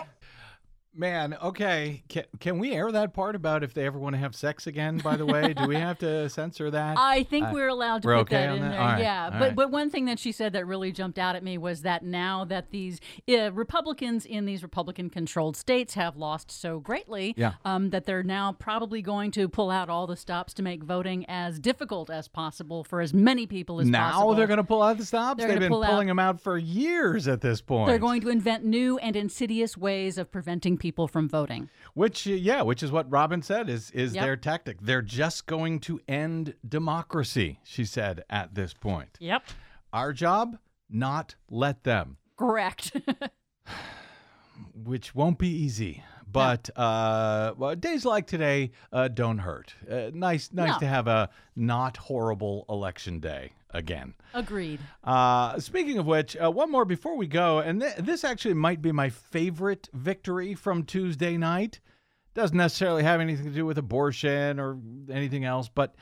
Man, okay. Can, can we air that part about if they ever want to have sex again, by the way? Do we have to censor that? I think Uh, we're allowed to we're put okay that in that? there. All right, Yeah, all but right. but one thing that she said that really jumped out at me was that now that these uh, Republicans in these Republican-controlled states have lost so greatly, Yeah. um, that they're now probably going to pull out all the stops to make voting as difficult as possible for as many people as now possible. Now they're going to pull out the stops? They're They've been pull out- pulling them out for years at this point. They're going to invent new and insidious ways of preventing people from voting. Which, yeah, which is what Robin said is is Yep. their tactic. They're just going to end democracy, she said at this point. Yep. Our job, not let them, Correct. which won't be easy. But uh, well, days like today uh, don't hurt. Uh, nice, nice No. to have a not horrible election day again. Agreed. Uh, speaking of which, uh, one more before we go, and th- this actually might be my favorite victory from Tuesday night. Doesn't necessarily have anything to do with abortion or anything else, but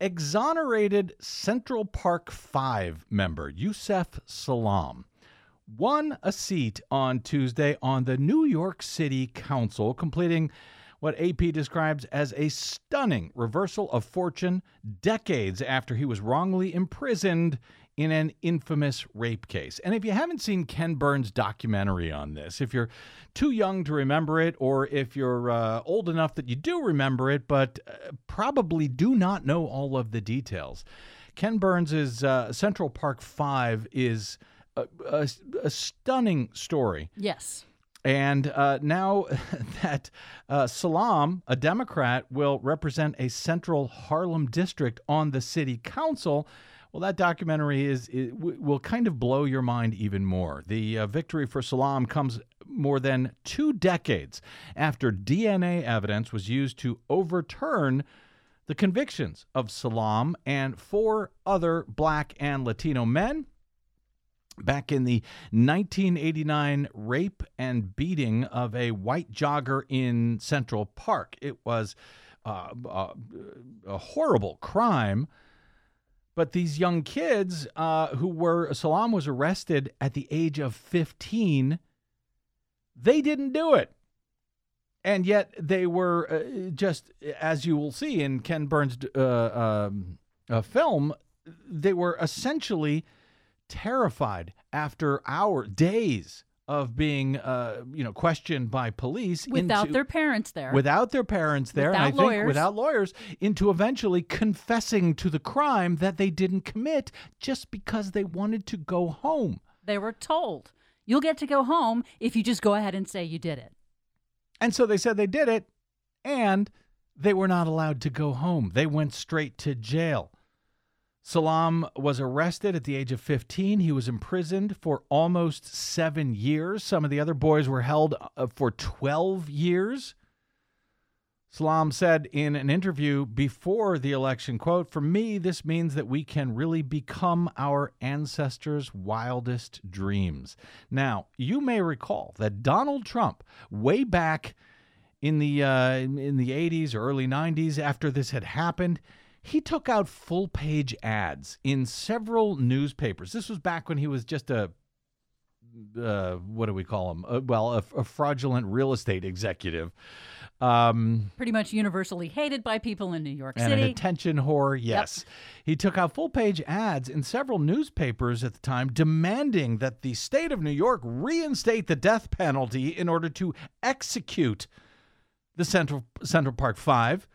exonerated Central Park 5 member Yusef Salaam won a seat on Tuesday on the New York City Council, completing what AP describes as a stunning reversal of fortune decades after he was wrongly imprisoned in an infamous rape case. And if you haven't seen Ken Burns' documentary on this, if you're too young to remember it, or if you're uh, old enough that you do remember it, but uh, probably do not know all of the details, Ken Burns' uh, Central Park 5 is a, a, a stunning story. Yes. And uh, now that uh, Salaam, a Democrat, will represent a central Harlem district on the city council, well, that documentary is, w- will kind of blow your mind even more. The uh, victory for Salaam comes more than two decades after DNA evidence was used to overturn the convictions of Salaam and four other black and Latino men back in the 1989 rape and beating of a white jogger in Central Park. It was uh, uh, a horrible crime. But these young kids uh, who were, Salaam was arrested at the age of 15, they didn't do it. And yet they were uh, just, as you will see in Ken Burns' uh, um, uh, film, they were essentially terrified after hour days of being uh, you know questioned by police Without into- their parents there. without their parents there and I Without think lawyers. without lawyers into eventually confessing to the crime that they didn't commit just because they wanted to go home. they were told, you'll get to go home if you just go ahead and say you did it. And so they said they did it and they were not allowed to go home. They went straight to jail. Salaam was arrested at the age of 15. He was imprisoned for almost seven years. Some of the other boys were held uh, for 12 years. Salaam said in an interview before the election, quote, "For me, this means that we can really become our ancestors' wildest dreams." Now, you may recall that Donald Trump, way back in the uh, in in the 80s or early 90s, after this had happened, he took out full page ads in several newspapers. This was back when he was just a uh, what do we call him? Uh, well, a, a fraudulent real estate executive. Um, Pretty much universally hated by people in New York and City. an attention whore, yes. He took out full page ads in several newspapers at the time demanding that the state of New York reinstate the death penalty in order to execute the Central, Central Park Five,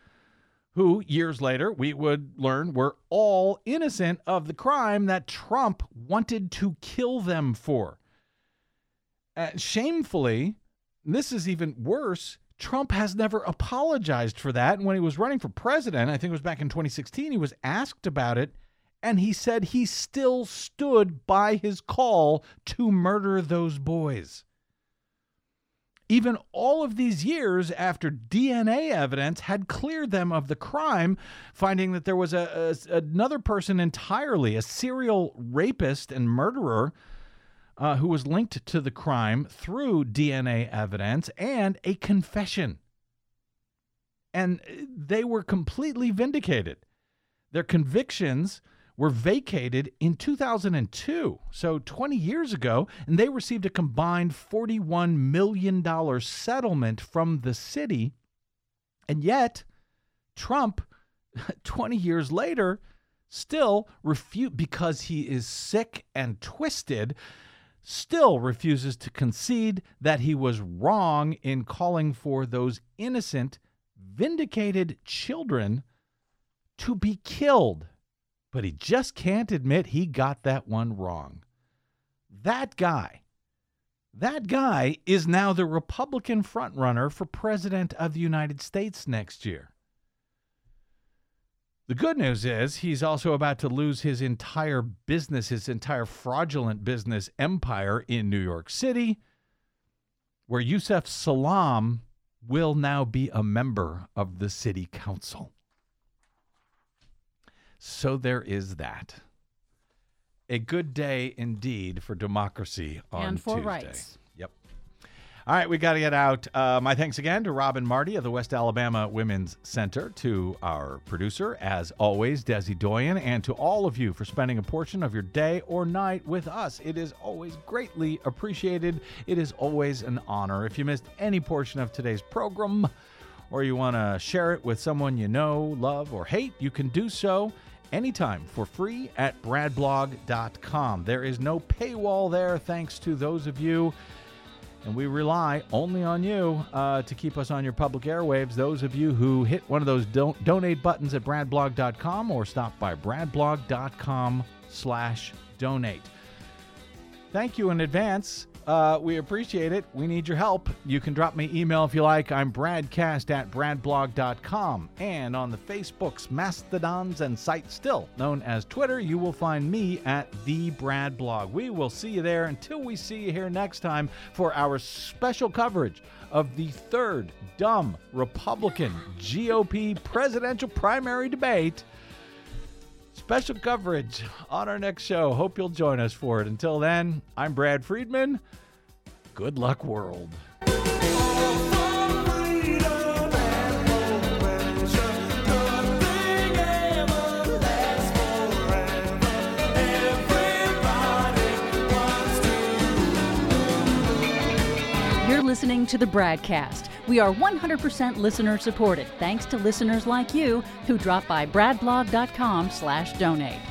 who years later we would learn were all innocent of the crime that Trump wanted to kill them for. Uh, shamefully, this is even worse. Trump has never apologized for that. And when he was running for president, I think it was back in 2016, he was asked about it. And he said he still stood by his call to murder those boys. Even all of these years after DNA evidence had cleared them of the crime, finding that there was a, a- another person entirely, a serial rapist and murderer, uh, who was linked to the crime through DNA evidence and a confession. And uh, they were completely vindicated. Their convictions were vacated in 2002, so 20 years ago, and they received a combined $41 million settlement from the city. And yet, Trump, 20 years later, still refute because he is sick and twisted still refuses to concede that he was wrong in calling for those innocent vindicated children to be killed but he just can't admit he got that one wrong that guy that guy is now the republican frontrunner for president of the united states next year the good news is he's also about to lose his entire business, his entire fraudulent business empire in New York City, where Yusef Salaam will now be a member of the city council. So there is that. A good day indeed for democracy on And for Tuesday. rights. Yep. All right, we got to get out. Uh, my thanks again to Robin Marty of the West Alabama Women's Center, to our producer, as always, Desi Doyen, and to all of you for spending a portion of your day or night with us. It is always greatly appreciated. It is always an honor. If you missed any portion of today's program, or you want to share it with someone you know, love, or hate, you can do so anytime for free at bradblog.com. There is no paywall there, thanks to those of you. And we rely only on you uh, to keep us on your public airwaves. Those of you who hit one of those don't donate buttons at bradblog.com or stop by bradblog.com slash donate. Thank you in advance. Uh, we appreciate it. We need your help. You can drop me email if you like. I'm bradcast at bradblog.com. And on the Facebooks, Mastodons, and site still known as Twitter, you will find me at the Brad Blog. We will see you there until we see you here next time for our special coverage of the third dumb Republican GOP presidential primary debate. Special coverage on our next show. Hope you'll join us for it. Until then, I'm Brad Friedman. Good luck, world. Listening to the BradCast. We are 100% listener supported, thanks to listeners like you who drop by bradblog.com slash donate.